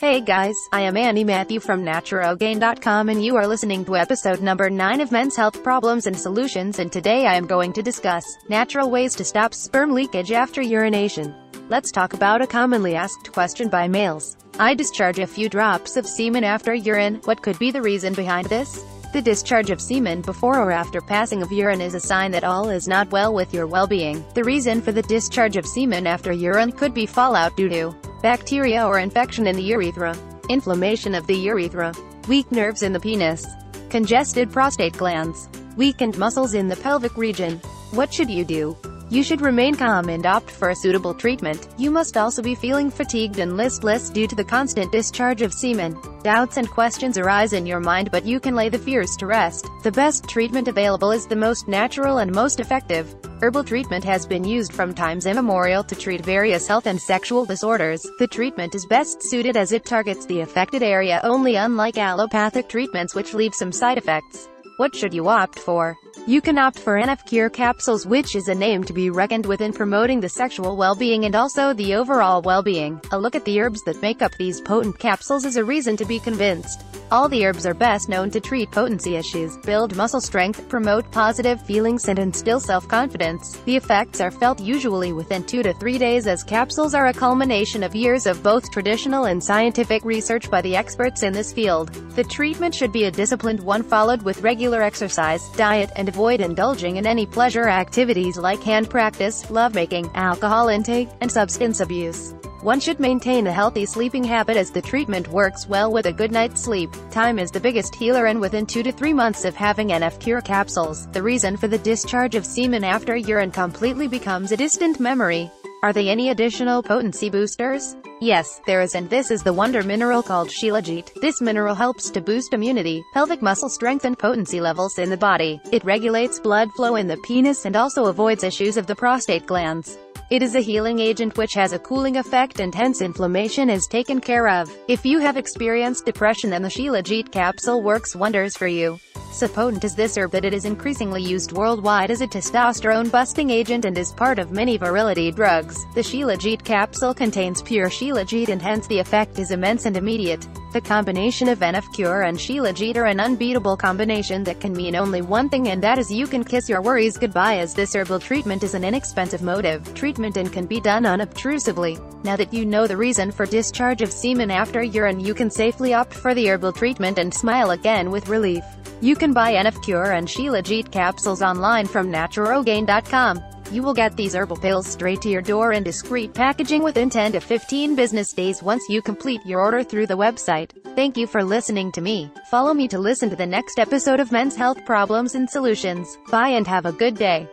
Hey guys, I am Annie Matthew from NaturoGain.com and you are listening to episode number 9 of Men's Health Problems and Solutions and today I am going to discuss natural ways to stop sperm leakage after urination. Let's talk about a commonly asked question by males. I discharge a few drops of semen after urine, what could be the reason behind this? The discharge of semen before or after passing of urine is a sign that all is not well with your well-being. The reason for the discharge of semen after urine could be fallout due to bacteria or infection in the urethra, inflammation of the urethra, weak nerves in the penis, congested prostate glands, weakened muscles in the pelvic region. What should you do? You should remain calm and opt for a suitable treatment. You must also be feeling fatigued and listless due to the constant discharge of semen. Doubts and questions arise in your mind but you can lay the fears to rest. The best treatment available is the most natural and most effective. Herbal treatment has been used from times immemorial to treat various health and sexual disorders. The treatment is best suited as it targets the affected area only unlike allopathic treatments which leave some side effects. What should you opt for? You can opt for NF Cure capsules which is a name to be reckoned with in promoting the sexual well-being and also the overall well-being. A look at the herbs that make up these potent capsules is a reason to be convinced. All the herbs are best known to treat potency issues, build muscle strength, promote positive feelings and instill self-confidence. The effects are felt usually within two to three days as capsules are a culmination of years of both traditional and scientific research by the experts in this field. The treatment should be a disciplined one followed with regular exercise, diet, and avoid indulging in any pleasure activities like hand practice, lovemaking, alcohol intake, and substance abuse. One should maintain a healthy sleeping habit as the treatment works well with a good night's sleep. Time is the biggest healer and within 2 to 3 months of having NF Cure capsules, the reason for the discharge of semen after urine completely becomes a distant memory. Are they any additional potency boosters? Yes, there is and this is the wonder mineral called Shilajit. This mineral helps to boost immunity, pelvic muscle strength and potency levels in the body. It regulates blood flow in the penis and also avoids issues of the prostate glands. It is a healing agent which has a cooling effect and hence inflammation is taken care of. If you have experienced depression then the Shilajit capsule works wonders for you. So potent is this herb that it is increasingly used worldwide as a testosterone-busting agent and is part of many virility drugs. The Shilajit capsule contains pure Shilajit and hence the effect is immense and immediate. The combination of NF Cure and Shilajit are an unbeatable combination that can mean only one thing and that is you can kiss your worries goodbye as this herbal treatment is an inexpensive motive treatment and can be done unobtrusively. Now that you know the reason for discharge of semen after urine you can safely opt for the herbal treatment and smile again with relief. You can buy NF Cure and Shilajit capsules online from NaturoGain.com. You will get these herbal pills straight to your door in discreet packaging within 10 to 15 business days once you complete your order through the website. Thank you for listening to me. Follow me to listen to the next episode of Men's Health Problems and Solutions. Bye and have a good day.